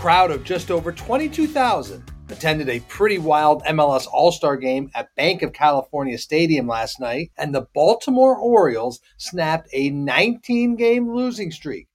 Crowd of just over 22,000 attended a pretty wild MLS All Star game at Banc of California Stadium last night, and the Baltimore Orioles snapped a 19 game losing streak.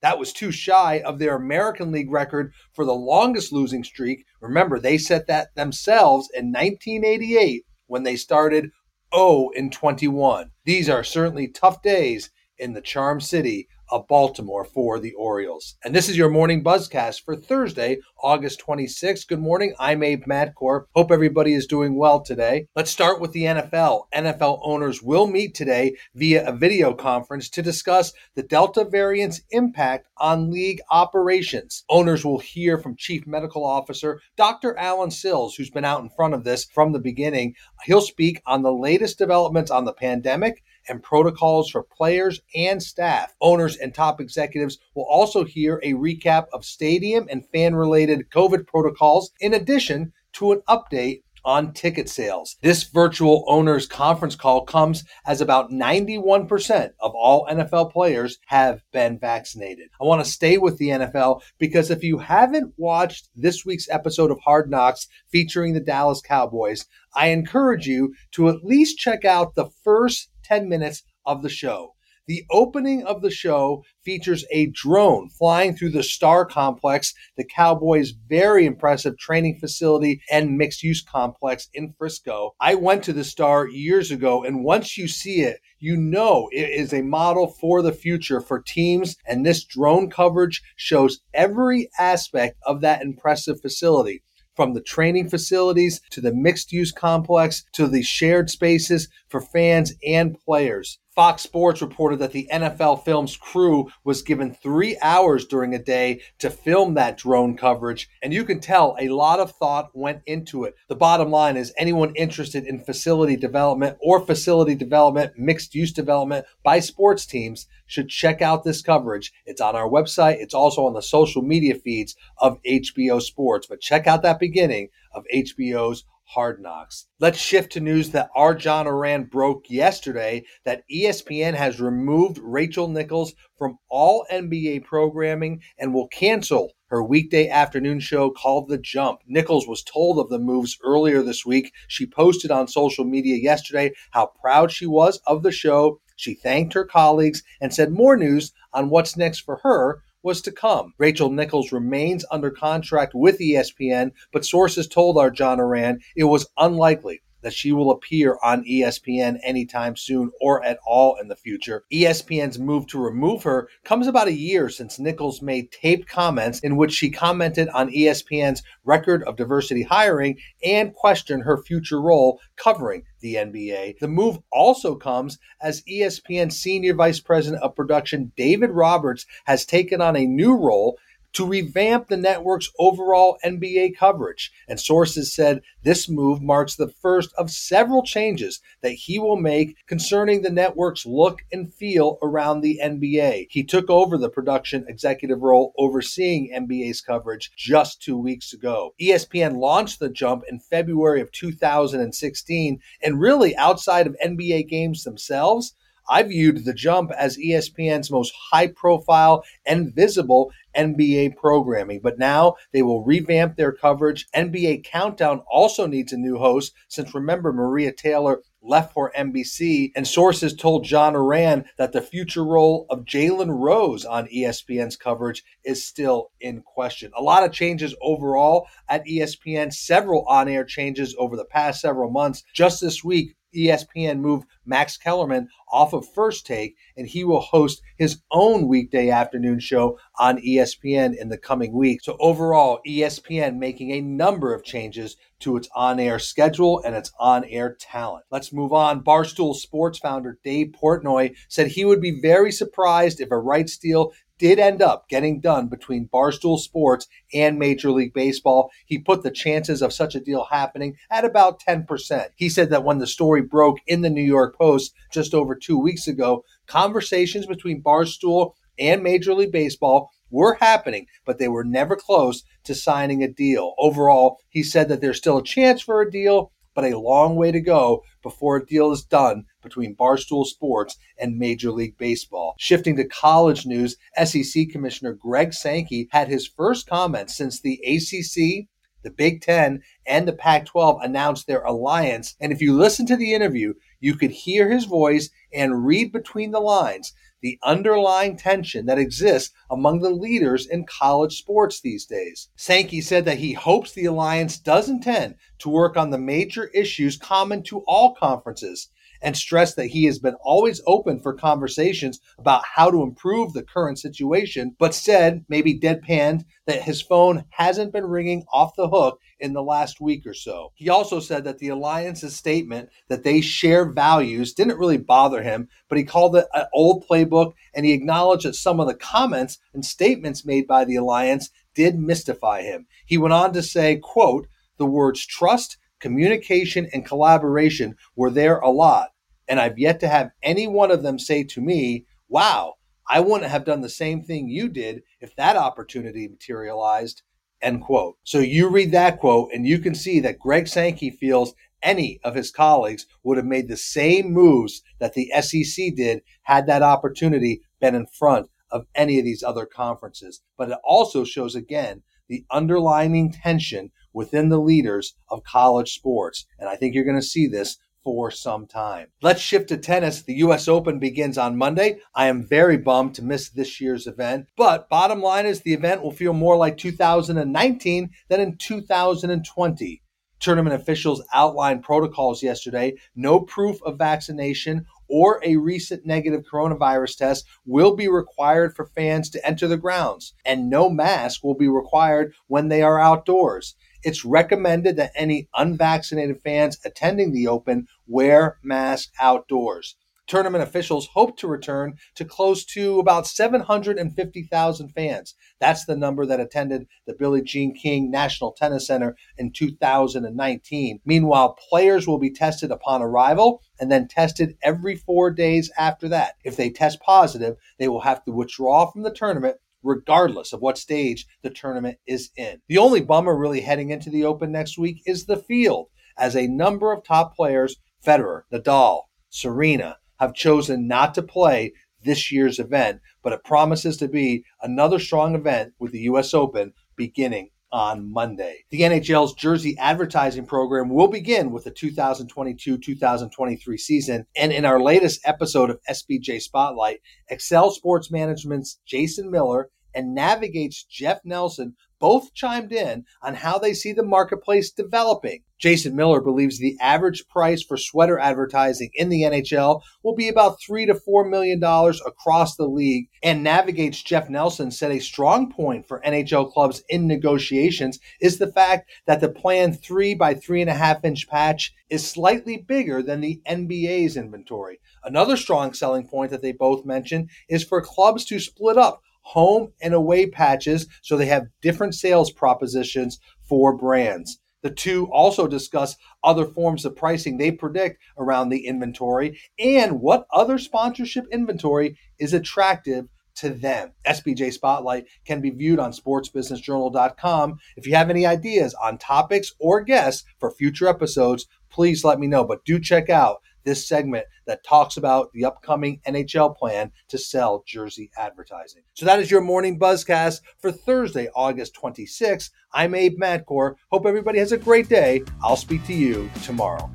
That was too shy of their American League record for the longest losing streak. Remember, they set that themselves in 1988 when they started 0 in 21. These are certainly tough days in the Charm City of Baltimore for the Orioles. And this is your morning buzzcast for Thursday, August 26th. Good morning. I'm Abe Madkour. Hope everybody is doing well today. Let's start with the NFL. NFL owners will meet today via a video conference to discuss the Delta variant's impact on league operations. Owners will hear from Chief Medical Officer Dr. Allen Sills, who's been out in front of this from the beginning. He'll speak on the latest developments on the pandemic and protocols for players and staff. Owners and top executives will also hear a recap of stadium and fan related COVID protocols, in addition to an update on ticket sales. This virtual owners conference call comes as about 91% of all NFL players have been vaccinated. I want to stay with the NFL because if you haven't watched this week's episode of Hard Knocks featuring the Dallas Cowboys, I encourage you to at least check out the first 10 minutes of the show. The opening of the show features a drone flying through the Star Complex, the Cowboys' very impressive training facility and mixed use complex in Frisco. I went to the Star years ago, and once you see it, you know it is a model for the future for teams, and this drone coverage shows every aspect of that impressive facility from the training facilities to the mixed use complex to the shared spaces for fans and players. Fox Sports reported that the NFL Films crew was given three hours during a day to film that drone coverage, and you can tell a lot of thought went into it. The bottom line is anyone interested in facility development or facility development, mixed use development by sports teams should check out this coverage. It's on our website, it's also on the social media feeds of HBO Sports, but check out that beginning of HBO's Hard Knocks. Let's shift to news that our John Ourand broke yesterday that ESPN has removed Rachel Nichols from all NBA programming and will cancel her weekday afternoon show called The Jump. Nichols was told of the moves earlier this week. She posted on social media yesterday how proud she was of the show. She thanked her colleagues and said more news on what's next for her was to come. Rachel Nichols remains under contract with ESPN, but sources told our John Ourand it was unlikely that she will appear on ESPN anytime soon or at all in the future. ESPN's move to remove her comes about a year since Nichols made taped comments in which she commented on ESPN's record of diversity hiring and questioned her future role covering the NBA. The move also comes as ESPN Senior Vice President of Production David Roberts has taken on a new role to revamp the network's overall NBA coverage. And sources said this move marks the first of several changes that he will make concerning the network's look and feel around the NBA. He took over the production executive role overseeing NBA's coverage just two weeks ago. ESPN launched the jump in February of 2016, and really outside of NBA games themselves, I viewed the jump as ESPN's most high profile and visible NBA programming, but now they will revamp their coverage. NBA Countdown also needs a new host since remember Maria Taylor left for NBC, and sources told John Ourand that the future role of Jalen Rose on ESPN's coverage is still in question. A lot of changes overall at ESPN, several on air changes over the past several months. Just this week, ESPN moved Max Kellerman off of First Take, and he will host his own weekday afternoon show on ESPN in the coming week. So, overall, ESPN making a number of changes to its on air schedule and its on air talent. Let's move on. Barstool Sports founder Dave Portnoy said he would be very surprised if a rights deal did end up getting done between Barstool Sports and Major League Baseball. He put the chances of such a deal happening at about 10%. He said that when the story broke in the New York Post just over two weeks ago, conversations between Barstool and Major League Baseball were happening, but they were never close to signing a deal. Overall, he said that there's still a chance for a deal, but a long way to go before a deal is done between Barstool Sports and Major League Baseball. Shifting to college news, SEC Commissioner Greg Sankey had his first comments since the ACC the Big Ten and the Pac 12 announced their alliance. And if you listen to the interview, you could hear his voice and read between the lines the underlying tension that exists among the leaders in college sports these days. Sankey said that he hopes the alliance does intend to work on the major issues common to all conferences and stressed that he has been always open for conversations about how to improve the current situation, but said, maybe deadpanned, that his phone hasn't been ringing off the hook in the last week or so. He also said that the alliance's statement that they share values didn't really bother him, but he called it an old playbook and he acknowledged that some of the comments and statements made by the alliance did mystify him. He went on to say, quote, the words trust, communication, and collaboration were there a lot. And I've yet to have any one of them say to me, wow, I wouldn't have done the same thing you did if that opportunity materialized. End quote. So you read that quote and you can see that Greg Sankey feels any of his colleagues would have made the same moves that the SEC did had that opportunity been in front of any of these other conferences. But it also shows again the underlying tension within the leaders of college sports. And I think you're going to see this for some time. Let's shift to tennis. The US Open begins on Monday. I am very bummed to miss this year's event, but bottom line is the event will feel more like 2019 than in 2020. Tournament officials outlined protocols yesterday. No proof of vaccination or a recent negative coronavirus test will be required for fans to enter the grounds, and no mask will be required when they are outdoors. It's recommended that any unvaccinated fans attending the Open wear masks outdoors. Tournament officials hope to return to close to about 750,000 fans. That's the number that attended the Billie Jean King National Tennis Center in 2019. Meanwhile, players will be tested upon arrival and then tested every four days after that. If they test positive, they will have to withdraw from the tournament regardless of what stage the tournament is in. The only bummer really heading into the Open next week is the field, as a number of top players, Federer, Nadal, Serena, have chosen not to play this year's event, but it promises to be another strong event with the U.S. Open beginning on Monday. The NHL's jersey advertising program will begin with the 2022 2023 season. And in our latest episode of SBJ Spotlight, Excel Sports Management's Jason Miller and Navigate's Jeff Nelson both chimed in on how they see the marketplace developing. Jason Miller believes the average price for sweater advertising in the NHL will be about three to four million dollars across the league. And Navigate's Jeff Nelson said a strong point for NHL clubs in negotiations is the fact that the planned three by three and a half inch patch is slightly bigger than the NBA's inventory. Another strong selling point that they both mentioned is for clubs to split up home and away patches so they have different sales propositions for brands. The two also discuss other forms of pricing they predict around the inventory and what other sponsorship inventory is attractive to them. SBJ Spotlight can be viewed on sportsbusinessjournal.com. If you have any ideas on topics or guests for future episodes, please let me know. But do check out this segment that talks about the upcoming NHL plan to sell jersey advertising. So that is your morning buzzcast for Thursday, August 26th. I'm Abe Madkour. Hope everybody has a great day. I'll speak to you tomorrow.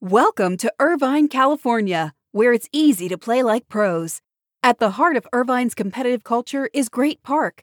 Welcome to Irvine, California, where it's easy to play like pros. At the heart of Irvine's competitive culture is Great Park